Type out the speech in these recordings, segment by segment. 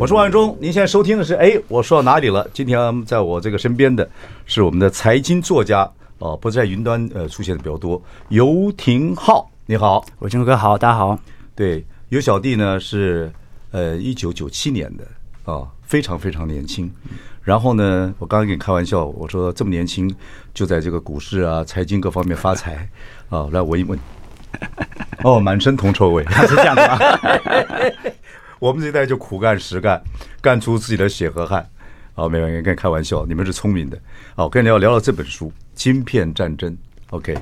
我是王伟忠，您现在收听的是哎，我说到哪里了？今天在我这个身边的是我们的财经作家哦，不在云端呃出现的比较多。游廷浩，你好，伟忠哥好，大家好。对，游小弟呢是呃一九九七年的啊、哦，非常非常年轻。然后呢，我刚刚跟你开玩笑，我说这么年轻就在这个股市啊、财经各方面发财啊、哦，来闻一闻。哦，满身铜臭味，是这样的吗？我们这一代就苦干实干，干出自己的血和汗。好，没有人跟你开玩笑，你们是聪明的。好，跟你聊聊聊这本书《晶片战争》。OK，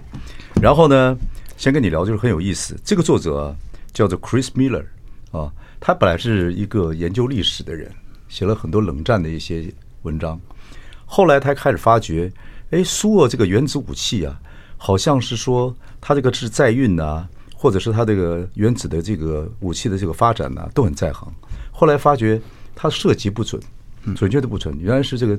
然后呢，先跟你聊就是很有意思。这个作者叫做 Chris Miller 啊，他本来是一个研究历史的人，写了很多冷战的一些文章。后来他开始发觉，哎，苏俄这个原子武器啊，好像是说他这个是在运啊。或者是他这个原子的这个武器的这个发展呢，都很在行。后来发觉他设计不准，准确的不准，原来是这个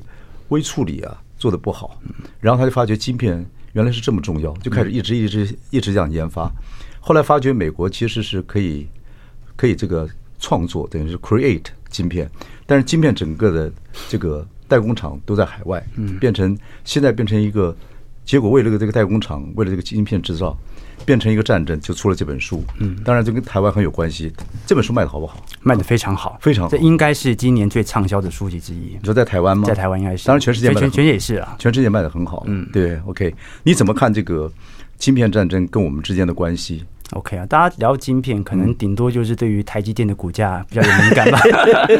微处理啊做的不好。然后他就发觉晶片原来是这么重要，就开始一直一直一直这样研发。后来发觉美国其实是可以可以这个创作，等于是 create 晶片，但是晶片整个的这个代工厂都在海外，变成现在变成一个结果，为了个这个代工厂，为了这个晶片制造。变成一个战争，就出了这本书。嗯，当然就跟台湾很有关系。这本书卖的好不好？卖的非常好，非常好。这应该是今年最畅销的书籍之一。你说在台湾吗？在台湾应该是。当然全世界卖，全全世界也是啊，全世界卖的很好。嗯，对。OK，你怎么看这个芯片战争跟我们之间的关系？OK 啊，大家聊晶片，可能顶多就是对于台积电的股价比较有敏感吧。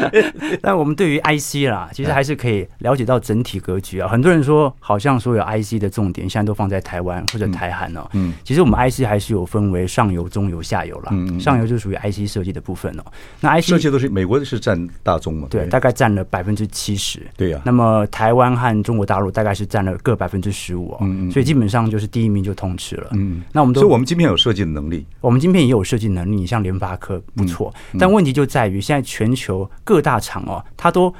但我们对于 IC 啦，其实还是可以了解到整体格局啊。很多人说，好像所有 IC 的重点现在都放在台湾或者台韩哦。嗯。其实我们 IC 还是有分为上游、中游、下游啦。嗯。上游就属于 IC 设计的部分哦。那 IC 设计都是美国是占大宗嘛？对，大概占了百分之七十。对呀。那么台湾和中国大陆大概是占了各百分之十五哦。嗯。所以基本上就是第一名就通吃了。嗯。那我们都，所以我们晶片有设计的能力。我们晶片也有。有设计能力，你像联发科不错，但问题就在于现在全球各大厂哦，它都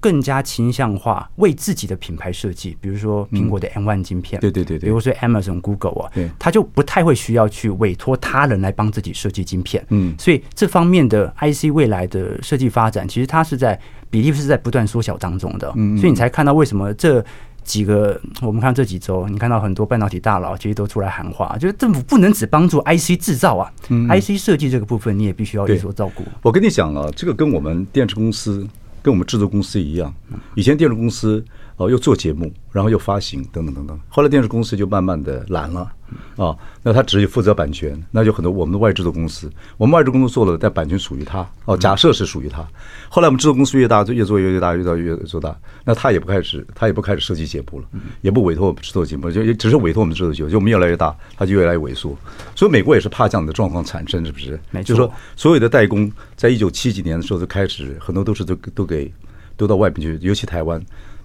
更加倾向化为自己的品牌设计，比如说苹果的 M1 晶片，对对对对，比如说 Amazon、Google 啊，它就不太会需要去委托他人来帮自己设计晶片，嗯，所以这方面的 IC 未来的设计发展，其实它是在比例是在不断缩小当中的，嗯，所以你才看到为什么这。几个，我们看这几周，你看到很多半导体大佬其实都出来喊话，就是政府不能只帮助 IC 制造啊，嗯，IC 设计这个部分你也必须要有所照顾。我跟你讲啊，这个跟我们电池公司、跟我们制作公司一样，以前电池公司哦又做节目，然后又发行等等等等，后来电视公司就慢慢的懒了。啊、哦，那他只有负责版权，那就很多我们的外制作公司，我们外制公司做了，但版权属于他。哦，假设是属于他。后来我们制作公司越大，就越做越越大，越做越做大，那他也不开始，他也不开始设计节目了，也不委托我们制作节目，就也只是委托我们制作节目，就我们越来越大，他就越来越萎缩。所以美国也是怕这样的状况产生，是不是？没错。就是说，所有的代工在一九七几年的时候就开始，很多都是都都给都到外面去，尤其台湾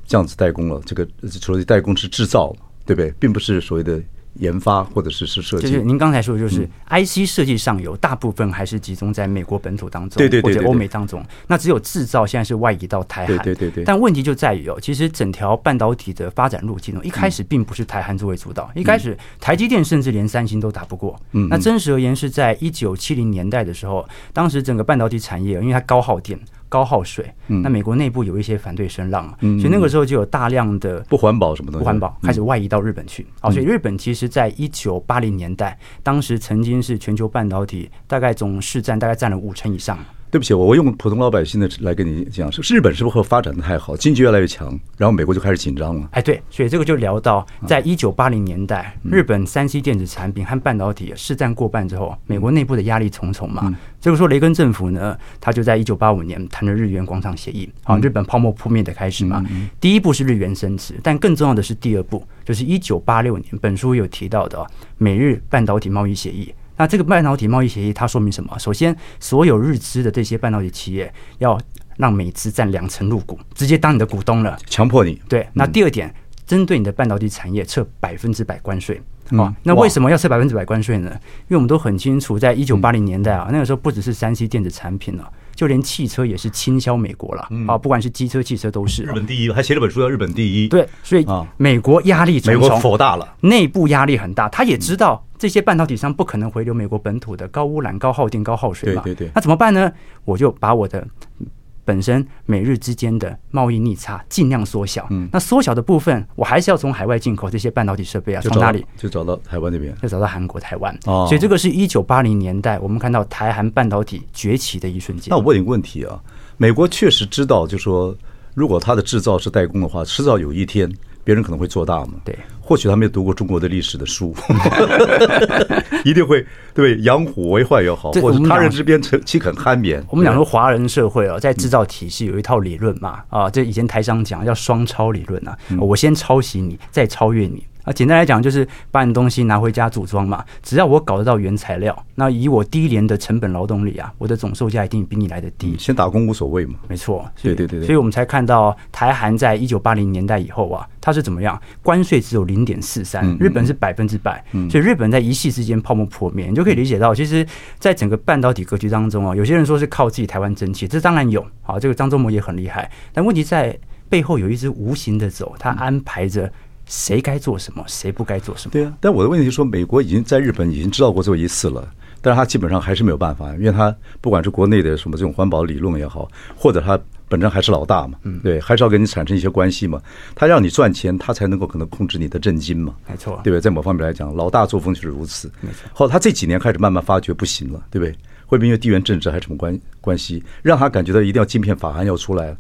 这样子代工了。这个所谓代工是制造，对不对？并不是所谓的。研发或者是是设计，就是您刚才说的，就是 IC 设计上游大部分还是集中在美国本土当中，对对对，或者欧美当中。那只有制造现在是外移到台韩，对对对对。但问题就在于哦，其实整条半导体的发展路径哦，一开始并不是台韩作为主导，一开始台积电甚至连三星都打不过。嗯，那真实而言是在一九七零年代的时候，当时整个半导体产业因为它高耗电。高耗水，那美国内部有一些反对声浪，所以那个时候就有大量的不环保什么东西，不环保开始外移到日本去。哦，所以日本其实在一九八零年代，当时曾经是全球半导体大概总市占大概占了五成以上。对不起，我我用普通老百姓的来跟你讲，是日本是不是发展的太好，经济越来越强，然后美国就开始紧张了？哎，对，所以这个就聊到在一九八零年代，日本三 C 电子产品和半导体市占过半之后，美国内部的压力重重嘛。这个时候，雷根政府呢，他就在一九八五年谈了日元广场协议，啊，日本泡沫破灭的开始嘛。第一步是日元升值，但更重要的是第二步，就是一九八六年，本书有提到的美日半导体贸易协议。那这个半导体贸易协议它说明什么？首先，所有日资的这些半导体企业要让美资占两成入股，直接当你的股东了，强迫你。对，那第二点，针对你的半导体产业撤百分之百关税。哦，那为什么要设百分之百关税呢？因为我们都很清楚，在一九八零年代啊，那个时候不只是三 C 电子产品了，就连汽车也是倾销美国了啊，不管是机车、汽车都是。日本第一，还写了本书叫《日本第一》。对，所以美国压力重重，美国火大了，内部压力很大，他也知道这些半导体商不可能回流美国本土的，高污染、高耗电、高耗水嘛。对对对。那怎么办呢？我就把我的。本身美日之间的贸易逆差尽量缩小，嗯，那缩小的部分，我还是要从海外进口这些半导体设备啊，从哪里？就找到台湾那边，就找到韩国、台湾。哦，所以这个是一九八零年代我们看到台韩半导体崛起的一瞬间。那我问你个问题啊，美国确实知道，就说如果它的制造是代工的话，迟早有一天。别人可能会做大嘛？对，或许他没有读过中国的历史的书，一定会对养虎为患也好，或者他人之边岂肯酣眠？我们讲说华人社会啊，在制造体系有一套理论嘛，啊，这以前台商讲叫双超理论啊，我先抄袭你，再超越你。啊，简单来讲就是把你东西拿回家组装嘛。只要我搞得到原材料，那以我低廉的成本劳动力啊，我的总售价一定比你来的低。先打工无所谓嘛。没错，对对对对。所以我们才看到台韩在一九八零年代以后啊，它是怎么样？关税只有零点四三，日本是百分之百。所以日本在一夕之间泡沫破灭，你就可以理解到，其实，在整个半导体格局当中啊，有些人说是靠自己台湾争气，这当然有。好，这个张忠谋也很厉害，但问题在背后有一只无形的手，他安排着。谁该做什么，谁不该做什么？对啊，但我的问题就是说，美国已经在日本已经知道过这一次了，但是他基本上还是没有办法，因为他不管是国内的什么这种环保理论也好，或者他本身还是老大嘛，嗯，对，还是要跟你产生一些关系嘛，他让你赚钱，他才能够可能控制你的震金嘛，没错，对不对？在某方面来讲，老大作风就是如此，没错。后他这几年开始慢慢发觉不行了，对不对？会不会因为地缘政治还是什么关关系，让他感觉到一定要晶片法案要出来了？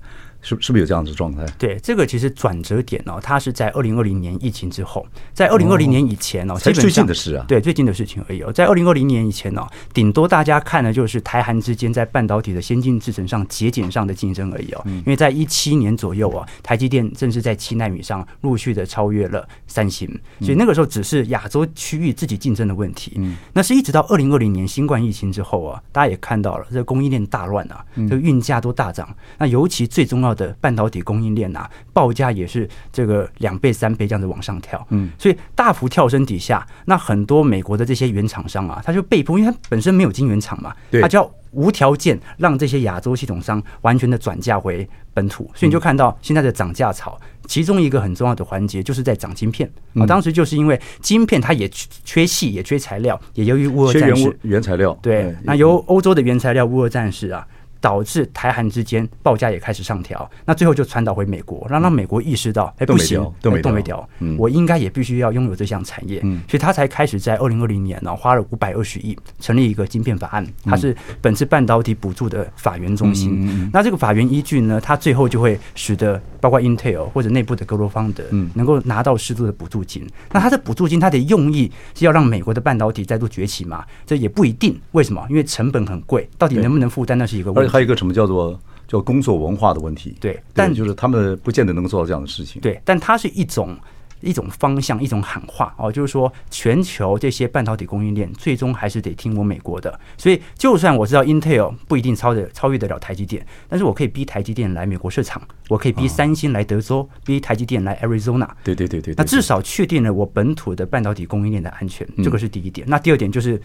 是是不是有这样子状态？对，这个其实转折点哦，它是在二零二零年疫情之后，在二零二零年以前哦，才最近的事啊，对，最近的事情而已哦。在二零二零年以前哦，顶多大家看的就是台韩之间在半导体的先进制程上节俭上的竞争而已哦。因为在一七年左右啊，台积电正是在七纳米上陆续的超越了三星，所以那个时候只是亚洲区域自己竞争的问题。嗯，那是一直到二零二零年新冠疫情之后啊，大家也看到了这个供应链大乱啊，这个运价都大涨。那尤其最重要的半导体供应链啊，报价也是这个两倍三倍这样子往上跳，嗯，所以大幅跳升底下，那很多美国的这些原厂商啊，他就被迫，因为他本身没有晶圆厂嘛，他就要无条件让这些亚洲系统商完全的转嫁回本土，所以你就看到现在的涨价潮，其中一个很重要的环节就是在涨晶片。啊，当时就是因为晶片它也缺细，也缺材料，也由于乌俄战事，原材料。对，那由欧洲的原材料乌俄战事啊。导致台韩之间报价也开始上调，那最后就传导回美国，让让美国意识到，哎，不行，都没调，我应该也必须要拥有这项产业，所以他才开始在二零二零年呢，花了五百二十亿成立一个晶片法案，它是本次半导体补助的法源中心。那这个法源依据呢，它最后就会使得包括 Intel 或者内部的格罗方德，能够拿到适度的补助金。那它的补助金，它的用意是要让美国的半导体再度崛起嘛？这也不一定，为什么？因为成本很贵，到底能不能负担，那是一个问题。还有一个什么叫做叫工作文化的问题？对，但就是他们不见得能够做到这样的事情。对，但它是一种一种方向，一种喊话哦，就是说全球这些半导体供应链最终还是得听我美国的。所以，就算我知道 Intel 不一定超的超越得了台积电，但是我可以逼台积电来美国市场，我可以逼三星来德州，逼台积电来 Arizona。对对对对，那至少确定了我本土的半导体供应链的安全，这个是第一点。那第二点就是，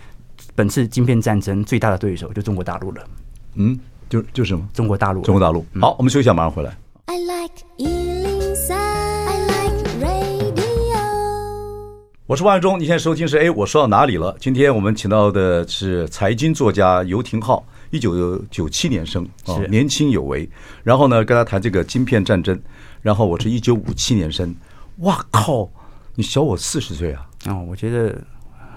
本次晶片战争最大的对手就中国大陆了。嗯。就就是什么？中国大陆，中国大陆。好，我们休息一下，马上回来。I like 103, I like radio。我是万忠，你现在收听是哎，我说到哪里了？今天我们请到的是财经作家游廷浩，一九九七年生啊，年轻有为。然后呢，跟他谈这个晶片战争。然后我是一九五七年生，哇靠，你小我四十岁啊！哦，我觉得。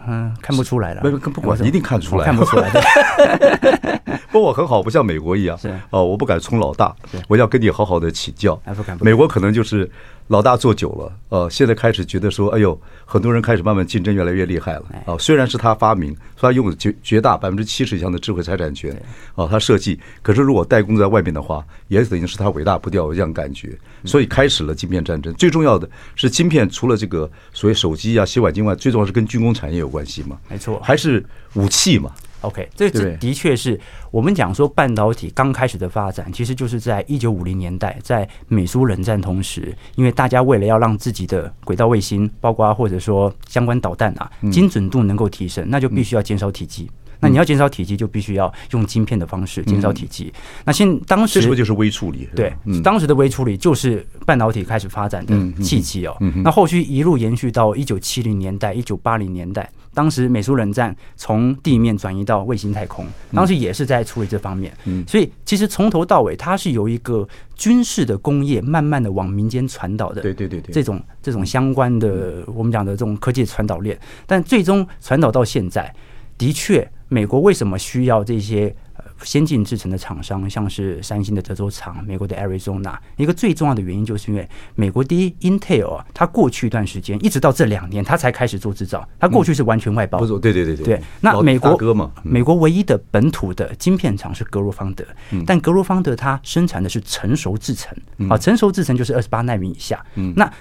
嗯，看不出来了。不不，不管一定看出来。看不出来的。不过我很好，不像美国一样。是哦，我不敢冲老大，我要跟你好好的请教。美国可能就是。老大做久了，呃，现在开始觉得说，哎呦，很多人开始慢慢竞争越来越厉害了啊。虽然是他发明，说他拥有绝绝大百分之七十以上的智慧财产权，哦，他设计，可是如果代工在外面的话，也等于是他伟大不掉，有这样感觉。所以开始了晶片战争。最重要的是，晶片除了这个所谓手机啊、洗碗机外，最重要是跟军工产业有关系嘛？没错，还是武器嘛？OK，这这的确是我们讲说半导体刚开始的发展，其实就是在一九五零年代，在美苏冷战同时，因为大家为了要让自己的轨道卫星，包括或者说相关导弹啊，精准度能够提升，那就必须要减少体积。那你要减少体积，就必须要用晶片的方式减少体积。那现当时是不是就是微处理？对，当时的微处理就是半导体开始发展的契机哦。那后续一路延续到一九七零年代、一九八零年代，当时美苏冷战从地面转移到卫星太空，当时也是在处理这方面。所以其实从头到尾，它是由一个军事的工业慢慢的往民间传导的。对对对对，这种这种相关的我们讲的这种科技传导链，但最终传导到现在，的确。美国为什么需要这些？先进制程的厂商，像是三星的德州厂、美国的 Arizona，一个最重要的原因就是因为美国第一 Intel 啊，它过去一段时间一直到这两年，它才开始做制造，它过去是完全外包。不是，对对对对。对，那美国哥嘛，美国唯一的本土的晶片厂是格罗方德，但格罗方德它生产的是成熟制程啊，成熟制程就是二十八纳米以下。那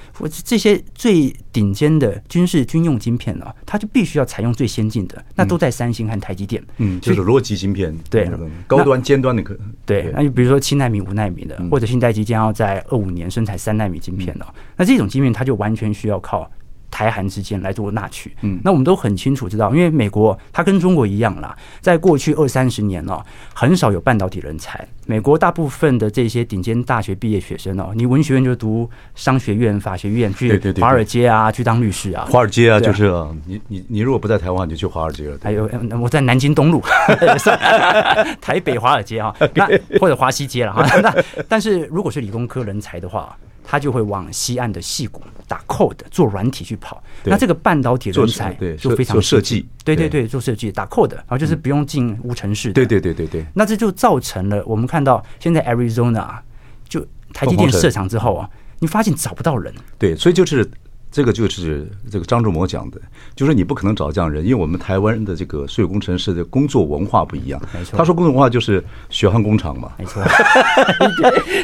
这些最顶尖的军事军用晶片呢，它就必须要采用最先进的，那都在三星和台积电。嗯，就是逻辑晶片。对。高端、尖端的可能对，那就比如说七纳米、五纳米的，或者新代即将要在二五年生产三纳米晶片的，那这种晶片它就完全需要靠。台韩之间来做纳取，嗯，那我们都很清楚知道，因为美国它跟中国一样啦，在过去二三十年哦，很少有半导体人才。美国大部分的这些顶尖大学毕业学生哦，你文学院就读商学院、法学院，去华尔街啊，去当律师啊。华尔街啊，就是你你你如果不在台湾，你就去华尔街了。还有我在南京东路，台北华尔街啊，那或者华西街了哈。那但是如果是理工科人才的话。他就会往西岸的细谷打 code 做软体去跑，那这个半导体人才就非常设计，对对对，做设计打 code，然后就是不用进无尘室，对对对对对。那这就造成了我们看到现在 Arizona 就台积电设厂之后啊，你发现找不到人，对，所以就是。这个就是这个张仲谋讲的，就是你不可能找这样人，因为我们台湾人的这个所有工程师的工作文化不一样。没错，他说工作文化就是血汗工厂嘛。没错，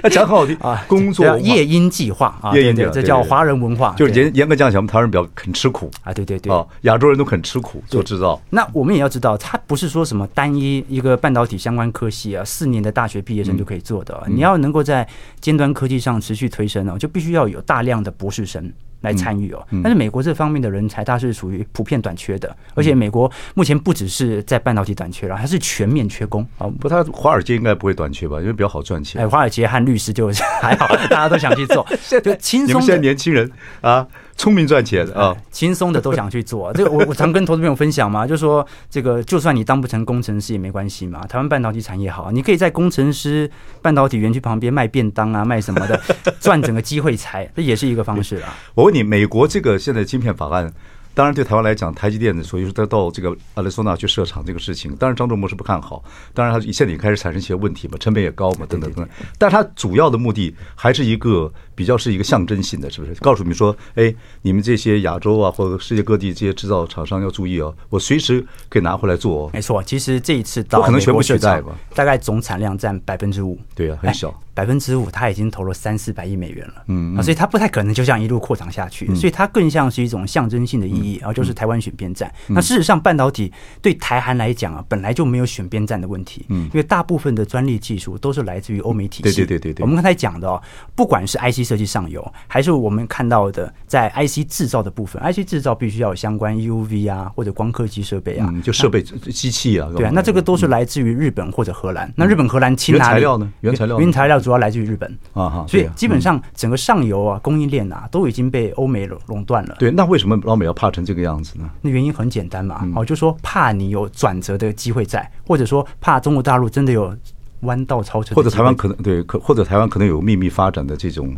他 讲很好听 啊，工作夜鹰计划啊，夜鹰计划，这叫华人文化。就是严严格讲讲，我们台湾人比较肯吃苦啊，对对对，啊，亚洲人都肯吃苦做制造。那我们也要知道，他不是说什么单一一个半导体相关科系啊，四年的大学毕业生就可以做的。你要能够在尖端科技上持续推升呢，就必须要有大量的博士生。来参与哦，但是美国这方面的人才，它是属于普遍短缺的，而且美国目前不只是在半导体短缺了，它是全面缺工啊。不，它华尔街应该不会短缺吧？因为比较好赚钱。哎，华尔街和律师就 还好，大家都想去做，就轻松。你们现在年轻人啊。聪明赚钱啊，轻松的都想去做。这个我我常跟投资朋友分享嘛，就说这个就算你当不成工程师也没关系嘛。台湾半导体产业好，你可以在工程师半导体园区旁边卖便当啊，卖什么的，赚整个机会财，这也是一个方式啊。我问你，美国这个现在晶片法案？当然，对台湾来讲，台积电的所以说他到这个亚利桑那去设厂这个事情，当然张忠谋是不看好。当然，他现在也开始产生一些问题嘛，成本也高嘛，等等等等。但是他主要的目的还是一个比较是一个象征性的，是不是？告诉你说，哎，你们这些亚洲啊，或者世界各地这些制造厂商要注意哦，我随时可以拿回来做哦。没错，其实这一次到不可能全部取代吧？大概总产量占百分之五。对啊，很小。百分之五，他已经投了三四百亿美元了，嗯，啊，所以他不太可能就这样一路扩张下去，所以它更像是一种象征性的意义，然后就是台湾选边站。那事实上，半导体对台韩来讲啊，本来就没有选边站的问题，嗯，因为大部分的专利技术都是来自于欧美体系。对对对对对。我们刚才讲的哦，不管是 IC 设计上游，还是我们看到的在 IC 制造的部分，IC 制造必须要有相关 UV 啊或者光刻机设备啊，就设备机器啊，对啊，那这个都是来自于日本或者荷兰。那日本、荷兰氢原材料呢？原材料原材料主要来自于日本。啊哈，所以基本上整个上游啊供应链啊都已经被欧美垄垄断了。对，那为什么老美要怕成这个样子呢？那原因很简单嘛，哦，就说怕你有转折的机会在，或者说怕中国大陆真的有弯道超车，或者台湾可能对，可或者台湾可能有秘密发展的这种。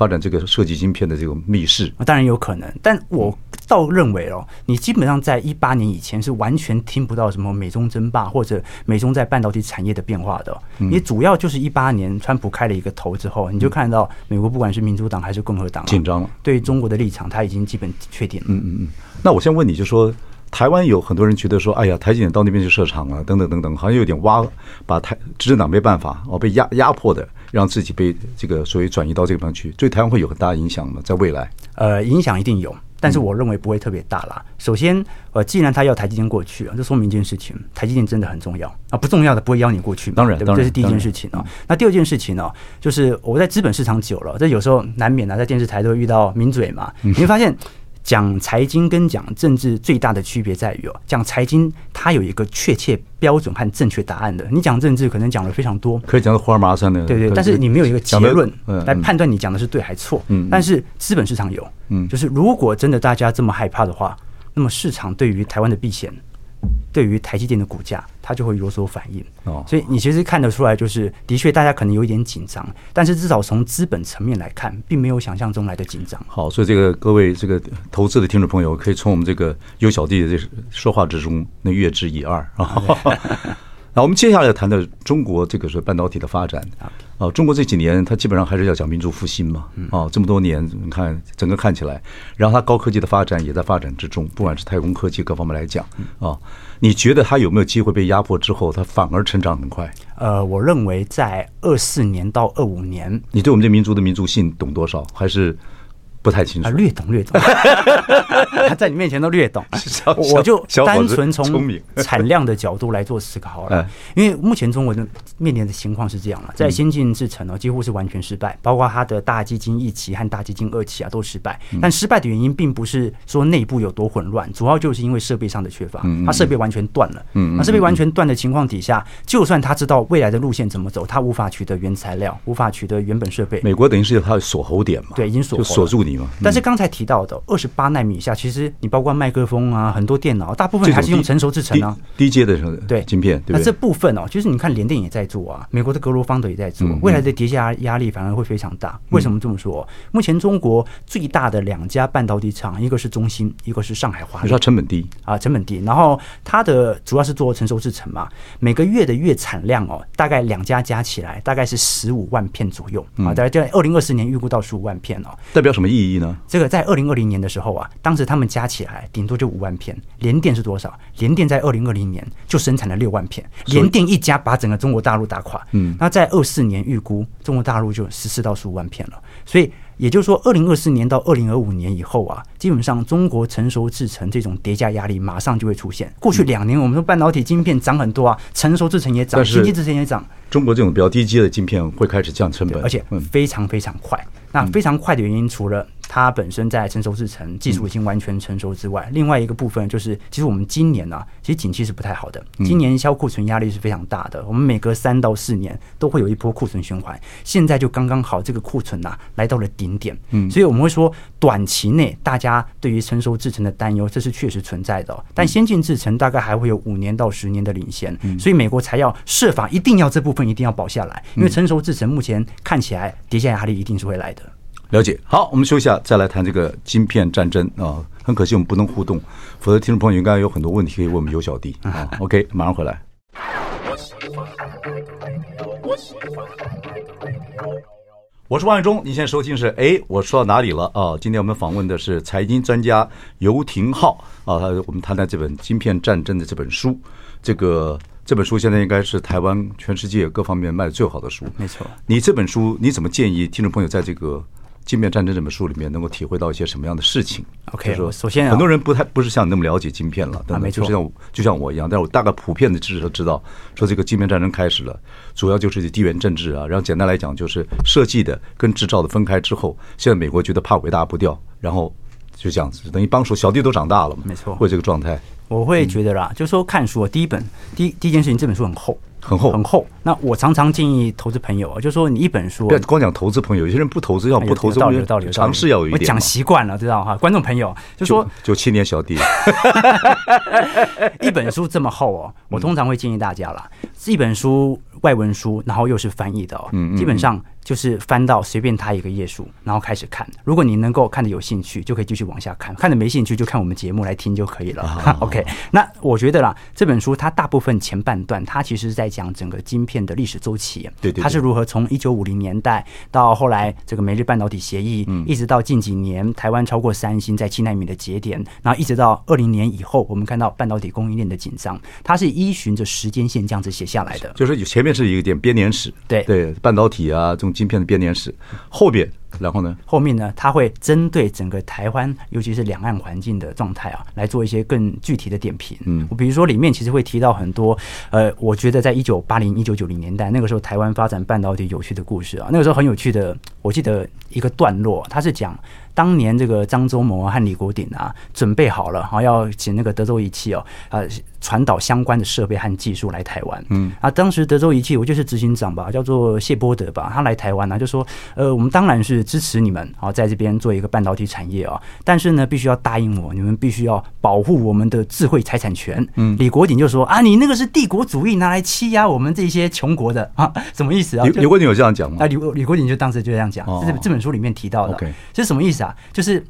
发展这个设计晶片的这个密室，当然有可能，但我倒认为哦，你基本上在一八年以前是完全听不到什么美中争霸或者美中在半导体产业的变化的。你主要就是一八年川普开了一个头之后，你就看到美国不管是民主党还是共和党紧张了，对中国的立场他已经基本确定了。嗯嗯嗯。那我先问你，就说台湾有很多人觉得说，哎呀，台积电到那边去设厂了，等等等等，好像有点挖把台执政党没办法哦，被压压迫的。让自己被这个所谓转移到这个地方去，对台湾会有很大影响吗？在未来，呃，影响一定有。但是我认为不会特别大啦。首先，呃，既然他要台积电过去啊，这说明一件事情，台积电真的很重要啊，不重要的不会邀你过去嘛。当然，对不对？这是第一件事情啊。那第二件事情呢，就是我在资本市场久了，这有时候难免啊，在电视台都会遇到名嘴嘛，你会发现。讲财经跟讲政治最大的区别在于哦，讲财经它有一个确切标准和正确答案的，你讲政治可能讲的非常多，可以讲到胡二麻三的，对对，但是你没有一个结论来判断你讲的是对还错。嗯，但是资本市场有，嗯，就是如果真的大家这么害怕的话，那么市场对于台湾的避险。对于台积电的股价，它就会有所反应。哦，所以你其实看得出来，就是的确大家可能有一点紧张，但是至少从资本层面来看，并没有想象中来的紧张。好，所以这个各位这个投资的听众朋友，可以从我们这个优小弟的这说话之中，能略知一二啊。那我们接下来谈的中国这个是半导体的发展啊，中国这几年它基本上还是要讲民族复兴嘛，啊，这么多年你看整个看起来，然后它高科技的发展也在发展之中，不管是太空科技各方面来讲啊，你觉得它有没有机会被压迫之后，它反而成长很快？呃，我认为在二四年到二五年，你对我们这民族的民族性懂多少？还是？不太清楚，略懂略懂，他在你面前都略懂。我就单纯从产量的角度来做思考了。因为目前中国的面临的情况是这样了，在先进制程呢几乎是完全失败，包括它的大基金一期和大基金二期啊都失败。但失败的原因并不是说内部有多混乱，主要就是因为设备上的缺乏，它设备完全断了。那设备完全断的情况底下，就算他知道未来的路线怎么走，他无法取得原材料，无法取得原本设备。美国等于是它的锁喉点嘛，对，已经锁锁住你。但是刚才提到的二十八纳米以下，其实你包括麦克风啊，很多电脑大部分还是用成熟制程啊，低阶的对晶片。那这部分哦，就是你看联电也在做啊，美国的格罗方德也在做，未来的叠加压力反而会非常大。为什么这么说？目前中国最大的两家半导体厂，一个是中芯，一个是上海华。你说成本低啊，成本低，然后它的主要是做成熟制程嘛，每个月的月产量哦，大概两家加起来大概是十五万片左右啊，大概在二零二四年预估到十五万片哦。代表什么意义呢？这个。在二零二零年的时候啊，当时他们加起来顶多就五万片。联电是多少？联电在二零二零年就生产了六万片。联电一家把整个中国大陆打垮。嗯，那在二四年预估中国大陆就十四到十五万片了。所以也就是说，二零二四年到二零二五年以后啊，基本上中国成熟制程这种叠加压力马上就会出现。过去两年我们说半导体晶片涨很多啊，成熟制程也涨，新机制程也涨。中国这种比较低阶的晶片会开始降成本，而且非常非常快。那非常快的原因，除了它本身在成熟制程技术已经完全成熟之外，另外一个部分就是，其实我们今年呢、啊，其实景气是不太好的，今年销库存压力是非常大的。我们每隔三到四年都会有一波库存循环，现在就刚刚好，这个库存呐、啊、来到了顶点。嗯，所以我们会说，短期内大家对于成熟制程的担忧，这是确实存在的。但先进制程大概还会有五年到十年的领先，所以美国才要设法一定要这部分一定要保下来，因为成熟制程目前看起来叠加压力一定是会来的。了解，好，我们休息下，再来谈这个晶片战争啊。很可惜我们不能互动，否则听众朋友应该有很多问题可以问我们尤小弟 啊。OK，马上回来。我是王伟忠，你现在收听是哎，我说到哪里了啊？今天我们访问的是财经专家游廷浩啊，他我们谈谈这本《晶片战争》的这本书。这个这本书现在应该是台湾全世界各方面卖的最好的书。没错，你这本书你怎么建议听众朋友在这个？《晶片战争》这本书里面能够体会到一些什么样的事情？OK，说首先，很多人不太不是像你那么了解晶片了，但就像就像我一样，但是我大概普遍的知识都知道，说这个晶片战争开始了，主要就是地缘政治啊。然后简单来讲，就是设计的跟制造的分开之后，现在美国觉得怕伟大不掉，然后就这样子，等于帮手小弟都长大了嘛，没错，会这个状态。我会觉得啦，就是说看书，第一本第一第一件事情，这本书很厚。很厚很厚。那我常常建议投资朋友啊，就说你一本书，不要光讲投资朋友，有些人不投资要不投资，道理有道理，尝试要有一点。我讲习惯了，知道哈？观众朋友就说九七年小弟，一本书这么厚哦，我通常会建议大家啦，一本书外文书，然后又是翻译的哦，基本上。就是翻到随便他一个页数，然后开始看。如果你能够看的有兴趣，就可以继续往下看；看的没兴趣，就看我们节目来听就可以了。OK，那我觉得啦，这本书它大部分前半段，它其实是在讲整个晶片的历史周期。对对，它是如何从一九五零年代到后来这个美日半导体协议，一直到近几年台湾超过三星在七纳米的节点，然后一直到二零年以后，我们看到半导体供应链的紧张，它是依循着时间线这样子写下来的。就是前面是一个点编年史，对对，半导体啊这种。芯片的编年史，后边然后呢？后面呢，他会针对整个台湾，尤其是两岸环境的状态啊，来做一些更具体的点评。嗯，我比如说里面其实会提到很多，呃，我觉得在一九八零、一九九零年代那个时候，台湾发展半导体有趣的故事啊。那个时候很有趣的，我记得一个段落，他是讲。当年这个张忠谋和李国鼎啊，准备好了，好要请那个德州仪器哦，呃，传导相关的设备和技术来台湾。嗯，啊，当时德州仪器我就是执行长吧，叫做谢波德吧，他来台湾呢，就说，呃，我们当然是支持你们啊，在这边做一个半导体产业啊，但是呢，必须要答应我，你们必须要保护我们的智慧财产权。嗯，李国鼎就说啊，你那个是帝国主义拿来欺压我们这些穷国的啊，什么意思啊？李李国鼎有这样讲吗？啊，李李国鼎就当时就这样讲，这这本书里面提到的，这是什么意思啊？就是，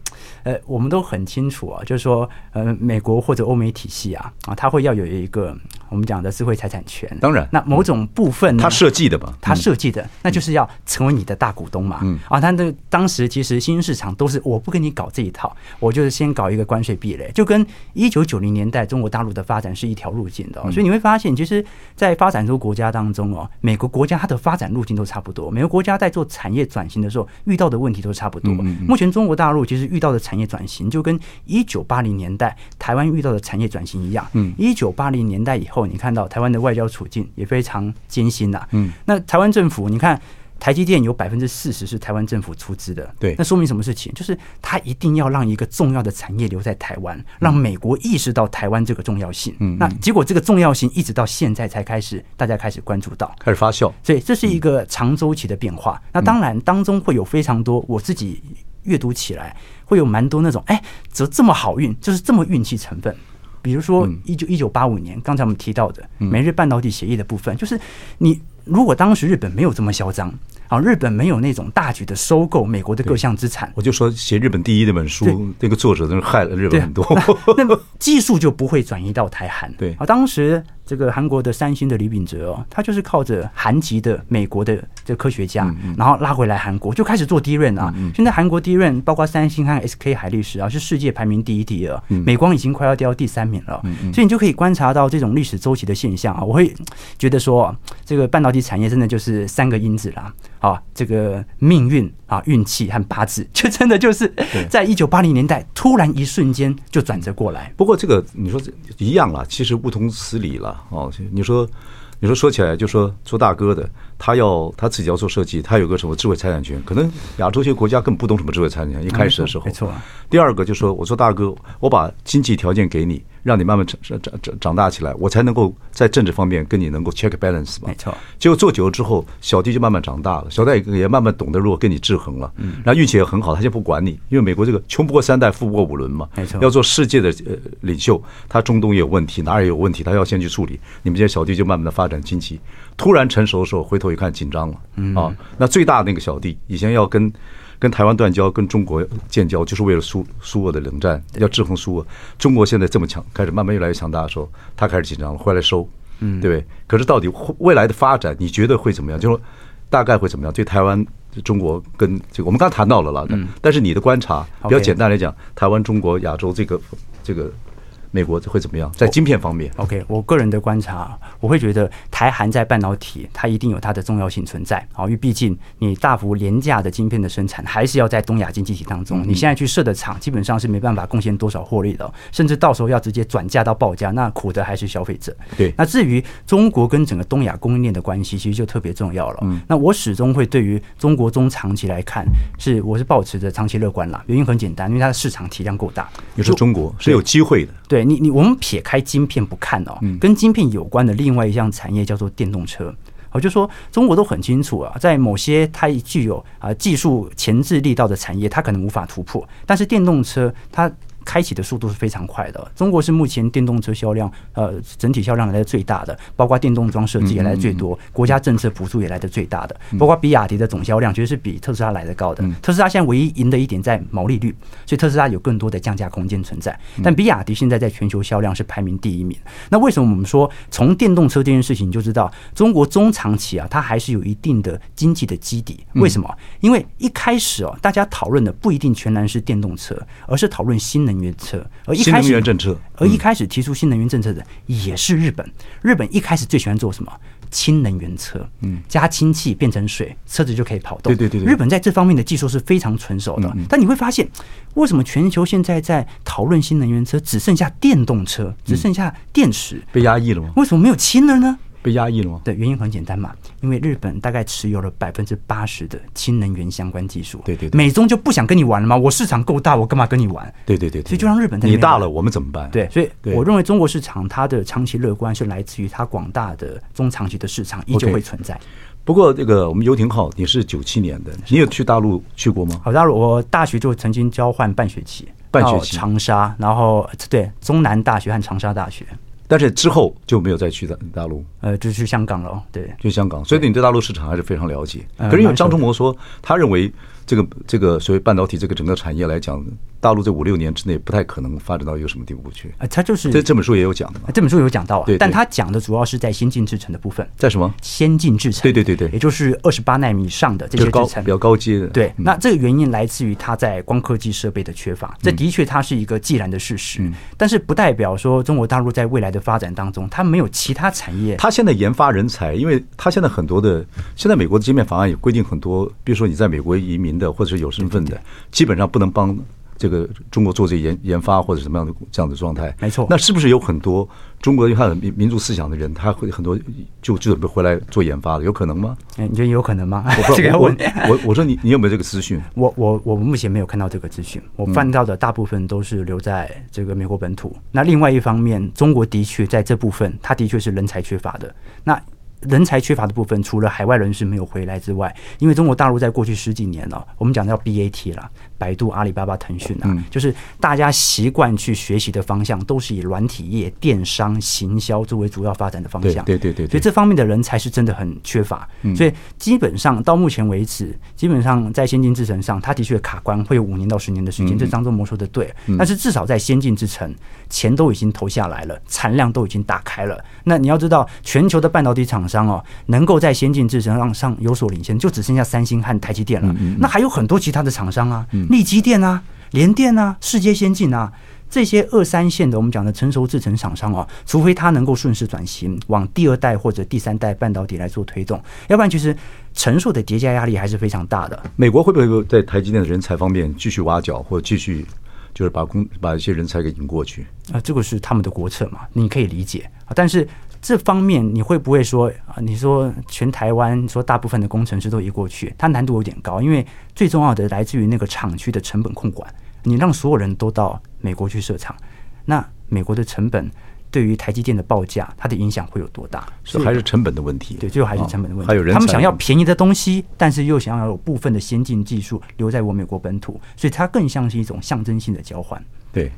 呃，我们都很清楚啊，就是说，呃，美国或者欧美体系啊，啊，它会要有一个我们讲的智慧财产权。当然，那某种部分呢，它设计的吧，它设计的，那就是要成为你的大股东嘛。嗯，啊，他那当时其实新兴市场都是我不跟你搞这一套，我就是先搞一个关税壁垒，就跟一九九零年代中国大陆的发展是一条路径的。所以你会发现，其实，在发展中国家当中哦，每个国家它的发展路径都差不多，每个国家在做产业转型的时候遇到的问题都差不多。目前中国大陆。其实遇到的产业转型就跟一九八零年代台湾遇到的产业转型一样。嗯，一九八零年代以后，你看到台湾的外交处境也非常艰辛呐。嗯，那台湾政府，你看台积电有百分之四十是台湾政府出资的。对，那说明什么事情？就是他一定要让一个重要的产业留在台湾，让美国意识到台湾这个重要性。嗯，那结果这个重要性一直到现在才开始，大家开始关注到，开始发酵。所以这是一个长周期的变化。那当然当中会有非常多我自己。阅读起来会有蛮多那种，哎，怎么这么好运？就是这么运气成分。比如说一九一九八五年，刚才我们提到的美日半导体协议的部分，就是你如果当时日本没有这么嚣张。啊，日本没有那种大举的收购美国的各项资产。我就说写日本第一那本书，那个作者真是害了日本很多。那么技术就不会转移到台韩。对啊，当时这个韩国的三星的李秉哲哦，他就是靠着韩籍的美国的这科学家，然后拉回来韩国就开始做 DRAM 啊。现在韩国 DRAM 包括三星和 SK 海力士啊，是世界排名第一、第二，美光已经快要掉到第三名了。所以你就可以观察到这种历史周期的现象啊。我会觉得说，这个半导体产业真的就是三个因子啦。啊，这个命运啊，运气和八字，就真的就是在一九八零年代突然一瞬间就转折过来。不过这个你说一样了，其实不同此理了哦。你说，你说说起来，就说做大哥的，他要他自己要做设计，他有个什么智慧财产权？可能亚洲一些国家根本不懂什么智慧财产权。一开始的时候，没错。第二个就是说，我做大哥，我把经济条件给你。让你慢慢长长长长大起来，我才能够在政治方面跟你能够 check balance 吧。没错。结果做久了之后，小弟就慢慢长大了，小戴也慢慢懂得如何跟你制衡了。嗯。然后运气也很好，他就不管你，因为美国这个穷不过三代，富不过五轮嘛。没错。要做世界的呃领袖，他中东也有问题，哪儿也有问题，他要先去处理。你们这些小弟就慢慢的发展经济，突然成熟的时候，回头一看紧张了。嗯。啊，那最大的那个小弟以前要跟。跟台湾断交，跟中国建交，就是为了苏苏俄的冷战，要制衡苏俄。中国现在这么强，开始慢慢越来越强大的时候，他开始紧张了，回来收，嗯，对不对？可是到底未来的发展，你觉得会怎么样？就说大概会怎么样？对台湾、中国跟这个，我们刚才谈到了了，嗯，但是你的观察比较简单来讲，台湾、中国、亚洲这个这个。美国会怎么样？在晶片方面，OK，我个人的观察，我会觉得台韩在半导体它一定有它的重要性存在。好，因为毕竟你大幅廉价的晶片的生产，还是要在东亚经济体当中。你现在去设的厂，基本上是没办法贡献多少获利的，甚至到时候要直接转嫁到报价，那苦的还是消费者。对。那至于中国跟整个东亚供应链的关系，其实就特别重要了。嗯。那我始终会对于中国中长期来看，是我是保持着长期乐观啦。原因很简单，因为它的市场体量够大。你说中国是有机会的。对。你你我们撇开晶片不看哦，跟晶片有关的另外一项产业叫做电动车。我就说中国都很清楚啊，在某些它具有啊技术前置力道的产业，它可能无法突破，但是电动车它。开启的速度是非常快的。中国是目前电动车销量，呃，整体销量来的最大的，包括电动装设计也来的最多，国家政策补助也来的最大的，包括比亚迪的总销量其实是比特斯拉来的高的。特斯拉现在唯一赢的一点在毛利率，所以特斯拉有更多的降价空间存在。但比亚迪现在在全球销量是排名第一名。那为什么我们说从电动车这件事情就知道，中国中长期啊，它还是有一定的经济的基底？为什么？因为一开始哦，大家讨论的不一定全然是电动车，而是讨论新能源车，而一开始，能源政策而一开始提出新能源政策的也是日本。日本一开始最喜欢做什么？氢能源车，嗯，加氢气变成水，车子就可以跑动。对对对对，日本在这方面的技术是非常成熟的。嗯嗯，但你会发现，为什么全球现在在讨论新能源车，只剩下电动车，只剩下电池，嗯，被压抑了吗？为什么没有氢了呢？被压抑了吗？对，原因很简单嘛，因为日本大概持有了百分之八十的氢能源相关技术。对对对，美中就不想跟你玩了吗？我市场够大，我干嘛跟你玩？对对对，所以就让日本在你大了，我们怎么办？对，所以我认为中国市场它的长期乐观是来自于它广大的中长期的市场依旧会存在。Okay. 不过这个我们游艇号，你是九七年的，你有去大陆去过吗？好，大陆我大学就曾经交换半学期，半学期长沙，然后对中南大学和长沙大学。但是之后就没有再去大大陆，呃，就去香港了，对，去香港。所以你对大陆市场还是非常了解。可是因为张忠谋说，他认为。这个这个所谓半导体这个整个产业来讲，大陆这五六年之内不太可能发展到一个什么地步去。啊，他就是这这本书也有讲的嘛。这本书有讲到啊，对，但他讲的主要是在先进制程的部分。在什么？先进制程。对对对对，也就是二十八纳米以上的这些制程，比较高阶的。对，那这个原因来自于它在光科技设备的缺乏，这的确它是一个既然的事实。但是不代表说中国大陆在未来的发展当中，它没有其他产业。它现在研发人才，因为它现在很多的，现在美国的减免法案也规定很多，比如说你在美国移民的，或者是有身份。的基本上不能帮这个中国做这研研发或者什么样的这样的状态，没错。那是不是有很多中国他有民民族思想的人，他会很多就就准备回来做研发的，有可能吗？你觉得有可能吗？我 这个我我我说你你有没有这个资讯？我我我目前没有看到这个资讯，我翻到的大部分都是留在这个美国本土。那另外一方面，中国的确在这部分，它的确是人才缺乏的。那人才缺乏的部分，除了海外人士没有回来之外，因为中国大陆在过去十几年了，我们讲的叫 BAT 啦。百度、阿里巴巴、腾讯啊，就是大家习惯去学习的方向，都是以软体业、电商、行销作为主要发展的方向。对对对，所以这方面的人才是真的很缺乏。所以基本上到目前为止，基本上在先进制程上，它的确卡关，会有五年到十年的时间。这张忠谋说的对，但是至少在先进制程，钱都已经投下来了，产量都已经打开了。那你要知道，全球的半导体厂商哦，能够在先进制程上上有所领先，就只剩下三星和台积电了。那还有很多其他的厂商啊。力积电啊，联电啊，世界先进啊，这些二三线的我们讲的成熟制程厂商啊，除非它能够顺势转型，往第二代或者第三代半导体来做推动，要不然其实承受的叠加压力还是非常大的。美国会不会在台积电的人才方面继续挖角，或者继续就是把工把一些人才给引过去？啊，这个是他们的国策嘛，你可以理解。但是这方面你会不会说啊？你说全台湾说大部分的工程师都移过去，它难度有点高，因为最重要的来自于那个厂区的成本控管。你让所有人都到美国去设厂，那美国的成本对于台积电的报价，它的影响会有多大？所以还是成本的问题。对，最后还是成本的问题。还有人，他们想要便宜的东西，但是又想要有部分的先进技术留在我美国本土，所以它更像是一种象征性的交换。对。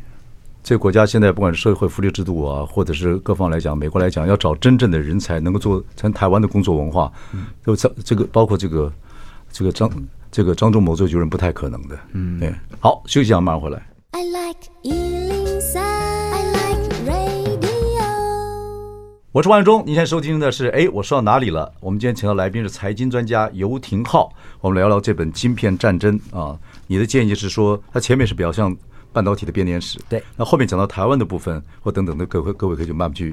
这个国家现在不管是社会福利制度啊，或者是各方来讲，美国来讲要找真正的人才，能够做成台湾的工作文化，就这这个包括这个这个张这个张忠谋这就人不太可能的。嗯，对。好，休息一下，马上回来。I like 103, I like radio。我是万忠，您现在收听的是哎，我说到哪里了？我们今天请到来宾是财经专家游廷浩，我们聊聊这本《晶片战争》啊。你的建议是说，它前面是比较像。半导体的编年史，对，那后面讲到台湾的部分或等等的，各位各位可以就慢慢去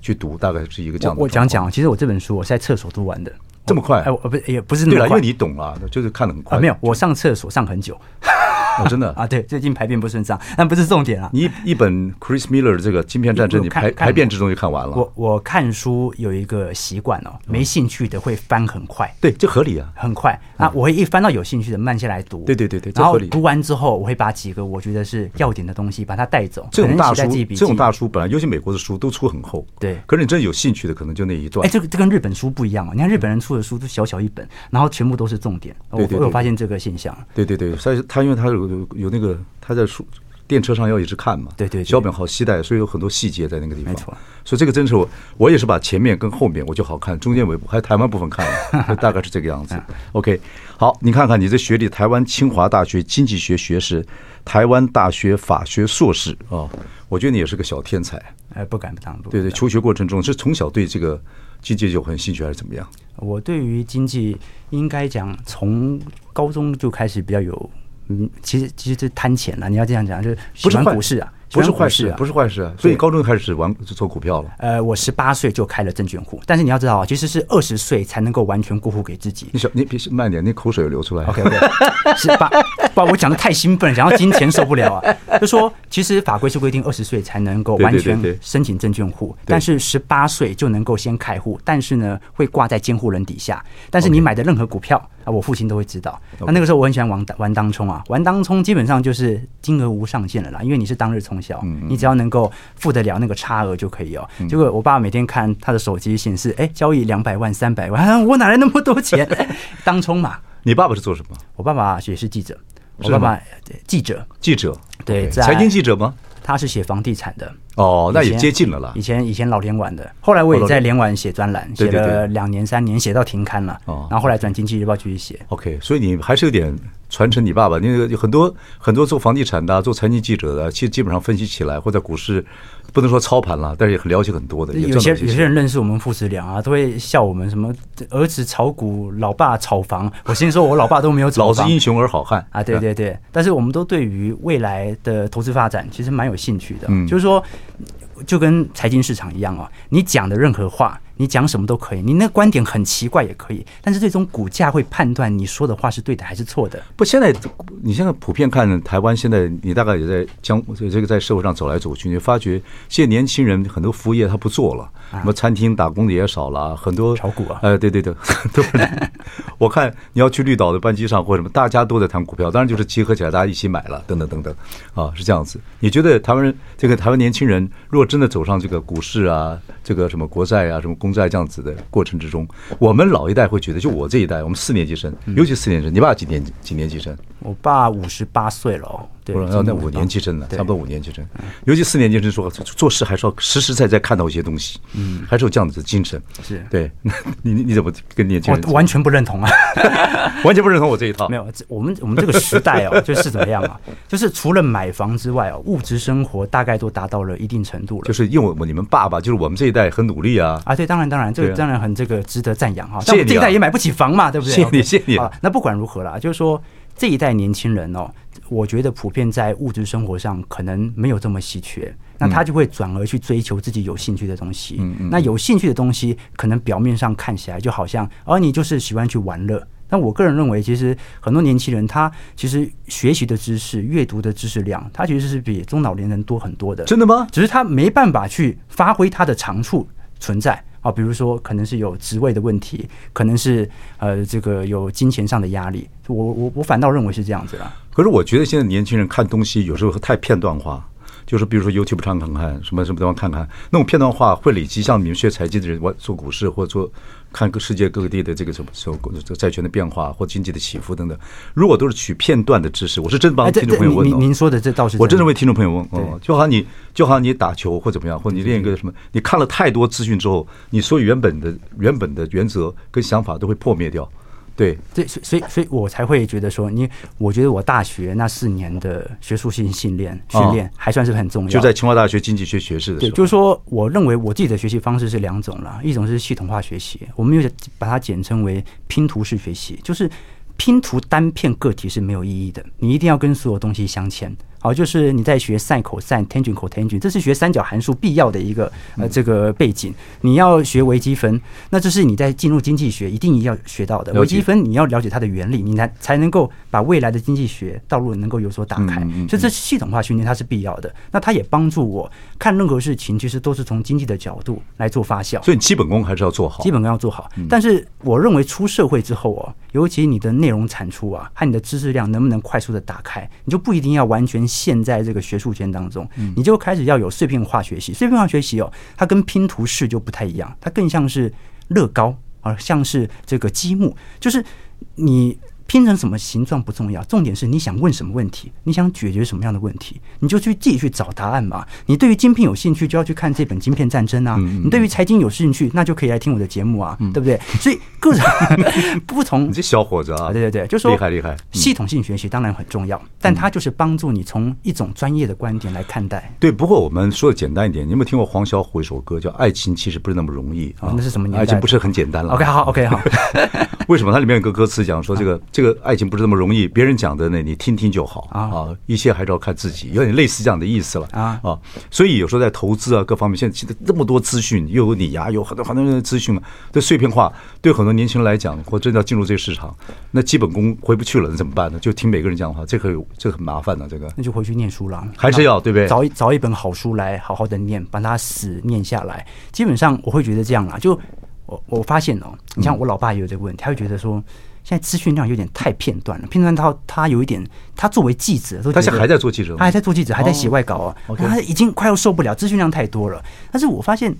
去读，大概是一个这样的。我讲讲，其实我这本书我是在厕所读完的，这么快？哎，我不也不是那么快，因为你懂啊，就是看的很快。没有，我上厕所上很久。哦，真的 啊，对，最近排便不顺畅，但不是重点啊。你一本 Chris Miller 的这个《晶片战争》，你排排便之中就看完了。我我看书有一个习惯哦，没兴趣的会翻很快，对，这合理啊，很快那。我会一翻到有兴趣的慢下来读，对对对对，然后读完之后，我会把几个我觉得是要点的东西把它带走。这种大书，这种大书本来尤其美国的书都出很厚，对。可是你真有兴趣的，可能就那一段。哎，这个这跟日本书不一样啊！你看日本人出的书都小小一本，然后全部都是重点。我我有发现这个现象。对对对，所以他因为他有有那个。他在书电车上要一直看嘛，对对，小本好期待，所以有很多细节在那个地方。没错，所以这个真是我，我也是把前面跟后面我就好看，中间尾部还有台湾部分看了，大概是这个样子。OK，好，你看看你这学历，台湾清华大学经济学学士，台湾大学法学硕士啊，我觉得你也是个小天才。哎，不敢当。对对，求学过程中是从小对这个经济就很兴趣，还是怎么样？我对于经济应该讲从高中就开始比较有。嗯，其实其实这贪钱了。你要这样讲，就是喜欢股市啊，不是坏事，不是坏事啊。所以高中开始玩就做股票了。呃，我十八岁就开了证券户，但是你要知道啊，其实是二十岁才能够完全过户给自己。你小，你别慢点，你口水流出来。OK OK，是把把我讲的太兴奋，讲到金钱受不了啊。就说其实法规是规定二十岁才能够完全申请证券户，但是十八岁就能够先开户，但是呢会挂在监护人底下。但是你买的任何股票啊，我父亲都会知道。那那个时候我很喜欢玩玩当冲啊，玩当冲基本上就是金额无上限了啦，因为你是当日冲销，你只要能够付得了那个差额就可以哦。结果我爸每天看他的手机显示，哎，交易两百万、三百万，我哪来那么多钱？当冲嘛。你爸爸是做什么？我爸爸也是记者。我爸爸记者，记者对，财经记者吗？他是写房地产的。哦，那也接近了啦。以前以前老联晚的，后来我也在联晚写专栏，写了两年三年，写到停刊了。哦，然后后来转经济日报继续写。OK，所以你还是有点传承你爸爸。那个有很多很多做房地产的、做财经记者的，其实基本上分析起来或者股市。不能说操盘了，但是也很了解很多的。有些有些人认识我们父子俩啊，都会笑我们什么儿子炒股，老爸炒房。我先说，我老爸都没有炒房。老子英雄儿好汉啊！对对对，但是我们都对于未来的投资发展其实蛮有兴趣的。嗯，就是说，就跟财经市场一样啊，你讲的任何话。你讲什么都可以，你那观点很奇怪也可以，但是最终股价会判断你说的话是对的还是错的。不，现在你现在普遍看台湾，现在你大概也在将这个在社会上走来走去，你发觉现在年轻人很多服务业他不做了，什么餐厅打工的也少了，很多炒股啊，哎，对对对，都是。我看你要去绿岛的班机上或什么，大家都在谈股票，当然就是集合起来大家一起买了，等等等等，啊，是这样子。你觉得台湾人这个台湾年轻人如果真的走上这个股市啊，这个什么国债啊，什么公在这样子的过程之中，我们老一代会觉得，就我这一代，我们四年级生，尤其四年级生，你爸几年几年级生？我爸五十八岁了。对，要那五年级生呢，差不多五年级生，尤其四年级生说做事还是要实实在在看到一些东西，嗯，还是有这样子的精神。是对，你你怎么跟年轻人？我完全不认同啊，完全不认同我这一套。没有，我们我们这个时代哦，就是怎么样啊？就是除了买房之外哦，物质生活大概都达到了一定程度了。就是因为我你们爸爸就是我们这一代很努力啊啊，对，当然当然，这个当然很这个值得赞扬哈。但我们这一代也买不起房嘛，对不对？谢谢你，谢谢你啊。那不管如何啦，就是说这一代年轻人哦。我觉得普遍在物质生活上可能没有这么稀缺，那他就会转而去追求自己有兴趣的东西。那有兴趣的东西，可能表面上看起来就好像，而你就是喜欢去玩乐。但我个人认为，其实很多年轻人他其实学习的知识、阅读的知识量，他其实是比中老年人多很多的。真的吗？只是他没办法去发挥他的长处存在。啊，比如说可能是有职位的问题，可能是呃这个有金钱上的压力，我我我反倒认为是这样子啦。可是我觉得现在年轻人看东西有时候太片段化，就是比如说 YouTube 上看看，什么什么地方看看，那种片段化会累积，像你们学财经的人，我做股市或者做。看各世界各地的这个什么时候这债券的变化或经济的起伏等等，如果都是取片段的知识，我是真帮听众朋友问、哦。您您说的这倒是，我真的为听众朋友问哦，就好像你就好像你打球或怎么样，或你练一个什么，你看了太多资讯之后，你所有原本的原本的原则跟想法都会破灭掉。对，对，所以，所以，所以我才会觉得说，你，我觉得我大学那四年的学术性训练训练还算是很重要。就在清华大学经济学学士的时候，对，就是说，我认为我自己的学习方式是两种了，一种是系统化学习，我们又把它简称为拼图式学习，就是拼图单片个体是没有意义的，你一定要跟所有东西相牵。好，就是你在学 sin、cos、tangent、cotangent，这是学三角函数必要的一个呃这个背景。你要学微积分，那这是你在进入经济学一定要学到的。微积分你要了解它的原理，你才才能够把未来的经济学道路能够有所打开。所以这系统化训练它是必要的。那它也帮助我看任何事情，其实都是从经济的角度来做发酵。所以基本功还是要做好，基本功要做好。但是我认为出社会之后哦，尤其你的内容产出啊和你的知识量能不能快速的打开，你就不一定要完全。现在这个学术圈当中，你就开始要有碎片化学习。碎片化学习哦，它跟拼图式就不太一样，它更像是乐高而，像是这个积木，就是你。拼成什么形状不重要，重点是你想问什么问题，你想解决什么样的问题，你就去自己去找答案嘛。你对于晶片有兴趣，就要去看这本《晶片战争》啊。你对于财经有兴趣，那就可以来听我的节目啊，对不对？所以各种 不同。你这小伙子啊，对对对，就说厉害厉害。系统性学习当然很重要，但它就是帮助你从一种专业的观点来看待。对，不过我们说的简单一点，你有没有听过黄小琥一首歌叫《爱情其实不是那么容易》啊？那是什么年代？爱情不是很简单了。OK，好，OK，好。为什么它里面有个歌词讲说这个这个爱情不是那么容易？别人讲的呢，你听听就好啊，一切还是要看自己，有点类似这样的意思了啊啊。所以有时候在投资啊各方面，现在现在这么多资讯，又有你呀，有很多很多人的资讯嘛，这碎片化，对很多年轻人来讲，或真的要进入这个市场，那基本功回不去了，那怎么办呢？就听每个人讲的话，这个有这个很麻烦的，这个那就回去念书了，还是要对不对？找一找一本好书来好好的念，把它死念下来。基本上我会觉得这样啦，就我我发现哦，你像我老爸也有这个问题，他会觉得说。现在资讯量有点太片段了，片段到他有一点，他作为记者，他现在还在做记者，他还在做记者，还在写外稿啊，他已经快要受不了，资讯量太多了。但是我发现，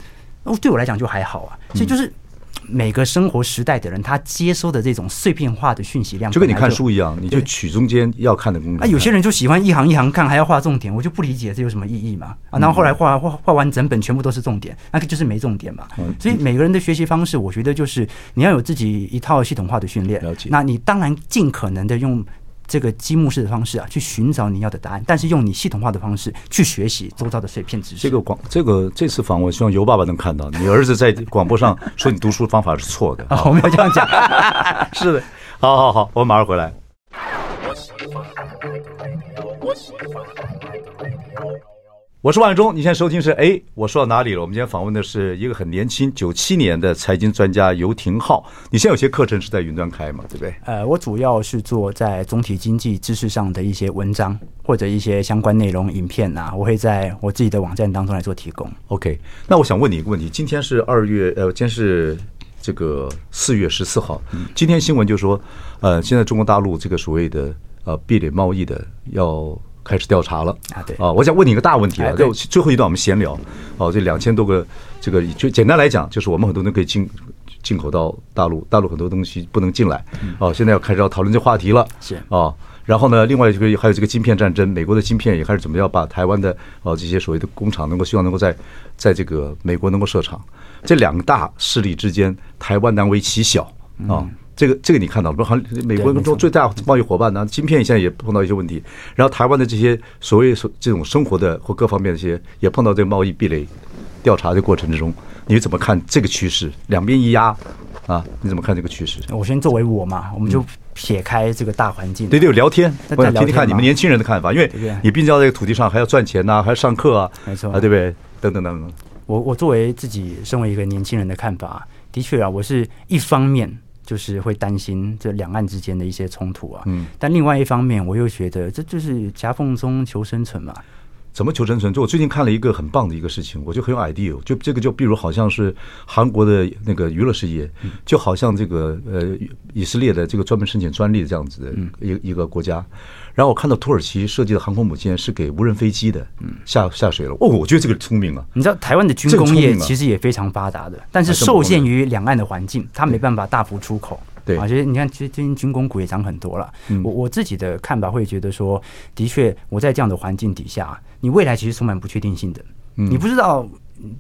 哦，对我来讲就还好啊，所以就是。每个生活时代的人，他接收的这种碎片化的讯息量，就跟你看书一样，你就取中间要看的功能。啊，有些人就喜欢一行一行看，还要画重点，我就不理解这有什么意义嘛？啊，然后后来画画画完整本全部都是重点，那个就是没重点嘛。所以每个人的学习方式，我觉得就是你要有自己一套系统化的训练。了解。那你当然尽可能的用。这个积木式的方式啊，去寻找你要的答案，但是用你系统化的方式去学习周遭的碎片知识。这个广，这个这次访问，希望尤爸爸能看到你儿子在广播上说你读书方法是错的啊。我没有这样讲，是的。好好好，我们马上回来。我是万忠，你现在收听是哎，我说到哪里了？我们今天访问的是一个很年轻，九七年的财经专家游廷浩。你现在有些课程是在云端开嘛？对不对？呃，我主要是做在总体经济知识上的一些文章或者一些相关内容影片啊，我会在我自己的网站当中来做提供。OK，那我想问你一个问题：今天是二月，呃，今天是这个四月十四号。今天新闻就说，呃，现在中国大陆这个所谓的呃壁垒贸易的要。开始调查了啊！对啊，我想问你一个大问题啊，就最后一段我们闲聊。哦，这两千多个，这个就简单来讲，就是我们很多人可以进进口到大陆，大陆很多东西不能进来。哦，现在要开始要讨论这话题了。是啊，然后呢，另外这个还有这个晶片战争，美国的晶片也开始准备要把台湾的哦这些所谓的工厂能够希望能够在在这个美国能够设厂。这两个大势力之间，台湾难为其小啊。这个这个你看到了，不是好像美国中最大贸易伙伴呢？芯片现在也碰到一些问题，然后台湾的这些所谓所这种生活的或各方面的这些，也碰到这个贸易壁垒调查的过程之中，你怎么看这个趋势？两边一压啊，你怎么看这个趋势？我先作为我嘛，我们就撇开这个大环境，对对，聊天，我想听听看你们年轻人的看法，因为你毕竟在这个土地上还要赚钱呐，还要上课啊，没错啊，对不对？等等等等。我我作为自己身为一个年轻人的看法，的确啊，我是一方面。就是会担心这两岸之间的一些冲突啊，嗯，但另外一方面，我又觉得这就是夹缝中求生存嘛。怎么求生存？就我最近看了一个很棒的一个事情，我就很有 idea。就这个，就比如好像是韩国的那个娱乐事业，就好像这个呃以色列的这个专门申请专利的这样子的一一个国家。然后我看到土耳其设计的航空母舰是给无人飞机的，下下水了。哦，我觉得这个聪明啊！你知道台湾的军工业其实也非常发达的，但是受限于两岸的环境，它没办法大幅出口。对，而且你看，其实最近军工股也涨很多了。我我自己的看法会觉得说，的确，我在这样的环境底下，你未来其实充满不确定性的。你不知道，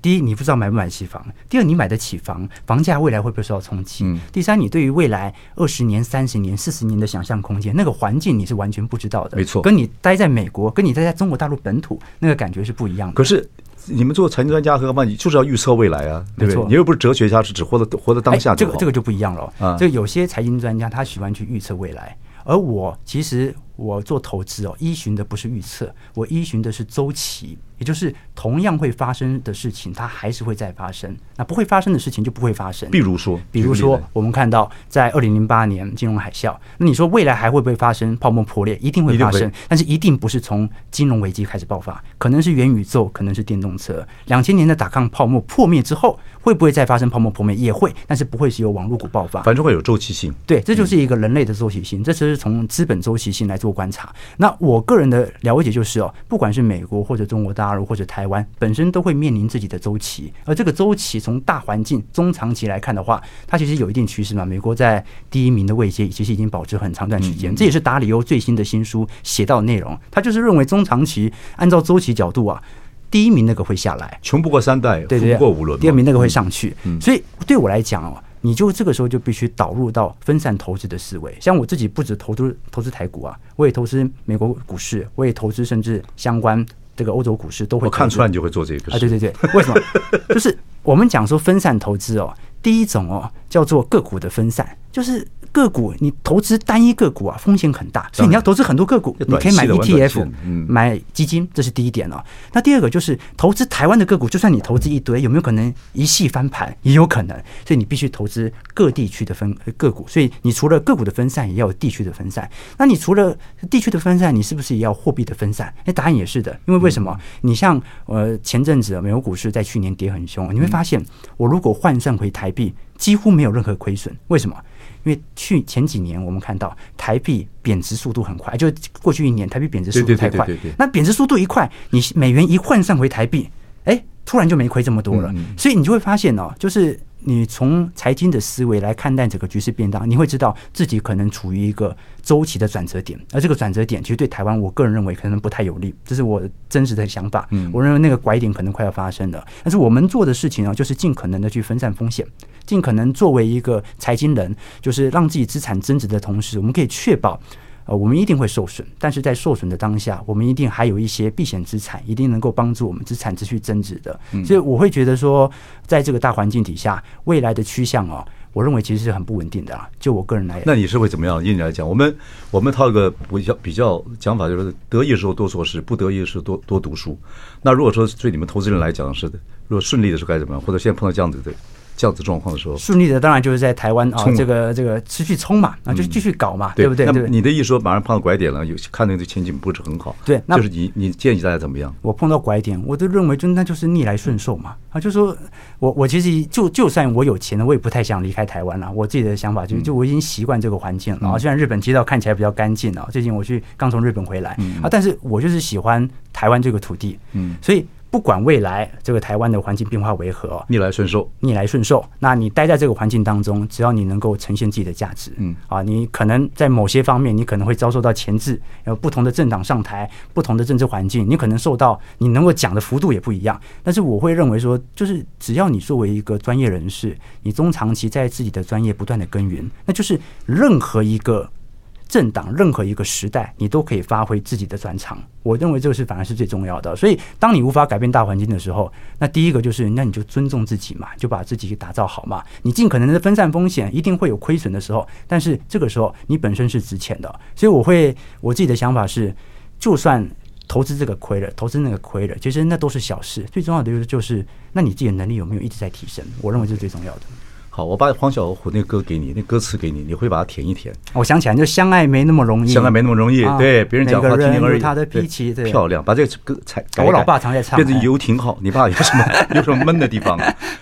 第一，你不知道买不买得起房；第二，你买得起房，房价未来会不会受到冲击？第三，你对于未来二十年、三十年、四十年的想象空间，那个环境你是完全不知道的。没错，跟你待在美国，跟你待在中国大陆本土，那个感觉是不一样的。可是。你们做财经专家和嘛，你就是要预测未来啊，对不对？你又不是哲学家，是只活在活在当下。这个这个就不一样了。啊，这个有些财经专家他喜欢去预测未来，而我其实我做投资哦，依循的不是预测，我依循的是周期。也就是同样会发生的事情，它还是会再发生。那不会发生的事情就不会发生。比如说，比如说，我们看到在二零零八年金融海啸，那你说未来还会不会发生泡沫破裂？一定会发生，但是一定不是从金融危机开始爆发，可能是元宇宙，可能是电动车。两千年的打抗泡沫破灭之后，会不会再发生泡沫破灭？也会，但是不会是由网络股爆发。反正会有周期性。对，这就是一个人类的周期性。这只是从资本周期性来做观察。那我个人的了解就是哦，不管是美国或者中国大陆或者台湾。本身都会面临自己的周期，而这个周期从大环境中长期来看的话，它其实有一定趋势嘛。美国在第一名的位阶，其实已经保持很长段时间，这也是达里欧最新的新书写到的内容。他就是认为中长期按照周期角度啊，第一名那个会下来，穷不过三代，富不过五轮，第二名那个会上去。所以对我来讲哦，你就这个时候就必须导入到分散投资的思维。像我自己不止投资投资台股啊，我也投资美国股市，我也投资甚至相关这个欧洲股市都会。我看出来你就会做这个事啊？对对对，为什么？就是我们讲说分散投资哦，第一种哦叫做个股的分散，就是。个股你投资单一个股啊，风险很大，所以你要投资很多个股。你可以买 ETF，买基金，这是第一点哦。那第二个就是投资台湾的个股，就算你投资一堆，有没有可能一系翻盘？也有可能，所以你必须投资各地区的分个股。所以你除了个股的分散，也要有地区的分散。那你除了地区的分散，你是不是也要货币的分散？那，答案也是的，因为为什么？你像呃前阵子美国股市在去年跌很凶，你会发现我如果换算回台币，几乎没有任何亏损。为什么？因为去前几年，我们看到台币贬值速度很快，就过去一年台币贬值速度太快。那贬值速度一快，你美元一换算回台币，哎，突然就没亏这么多了。所以你就会发现哦，就是。你从财经的思维来看待整个局势变动，你会知道自己可能处于一个周期的转折点，而这个转折点其实对台湾，我个人认为可能不太有利，这是我真实的想法。嗯我认为那个拐点可能快要发生了，但是我们做的事情呢，就是尽可能的去分散风险，尽可能作为一个财经人，就是让自己资产增值的同时，我们可以确保。呃，我们一定会受损，但是在受损的当下，我们一定还有一些避险资产，一定能够帮助我们资产持续增值的。所以我会觉得说，在这个大环境底下，未来的趋向哦，我认为其实是很不稳定的啊。就我个人来讲，那你是会怎么样？以你来讲，我们我们套一个比较比较讲法，就是得意的时候多做事，不得意的时候多多读书。那如果说对你们投资人来讲是的，如果顺利的时候该怎么样？或者现在碰到这样子的？这样子状况的时候，顺利的当然就是在台湾啊，这个这个持续冲嘛，啊，就是继续搞嘛，对不对？那你的意思说马上碰到拐点了，有看那个前景不是很好，对，那就是你你建议大家怎么样？我碰到拐点，我都认为就那就是逆来顺受嘛，啊，就是说我我其实就就算我有钱了，我也不太想离开台湾了。我自己的想法就是，就我已经习惯这个环境了啊。虽然日本街道看起来比较干净啊，最近我去刚从日本回来啊，但是我就是喜欢台湾这个土地，嗯，所以。不管未来这个台湾的环境变化为何，逆来顺受，逆来顺受。那你待在这个环境当中，只要你能够呈现自己的价值，嗯啊，你可能在某些方面，你可能会遭受到钳制，有不同的政党上台，不同的政治环境，你可能受到你能够讲的幅度也不一样。但是我会认为说，就是只要你作为一个专业人士，你中长期在自己的专业不断的耕耘，那就是任何一个。政党任何一个时代，你都可以发挥自己的专长。我认为这个是反而是最重要的。所以，当你无法改变大环境的时候，那第一个就是，那你就尊重自己嘛，就把自己打造好嘛。你尽可能的分散风险，一定会有亏损的时候，但是这个时候你本身是值钱的。所以，我会我自己的想法是，就算投资这个亏了，投资那个亏了，其实那都是小事。最重要的就是，就是那你自己的能力有没有一直在提升？我认为这是最重要的。好，我把黄小琥那歌给你，那歌词给你，你会把它填一填。我想起来，就相爱没那么容易，相爱没那么容易。对，别人讲话听听而已。他的脾气漂亮，把这个歌才。我老爸常在唱。变成游艇号，你爸有什么 有什么闷的地方？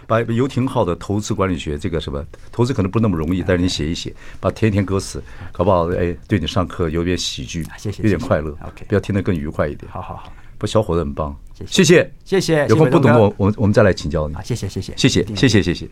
把游艇号的投资管理学，这个什么投资可能不那么容易，但是你写一写，把填一填歌词，搞不好哎，对你上课有点喜剧，谢谢，有点快乐。OK，不要听得更愉快一点。好好好，不，小伙子很棒，谢谢，谢谢。有空不懂我，我们我们再来请教你。谢谢，谢谢，谢谢，谢谢，谢谢。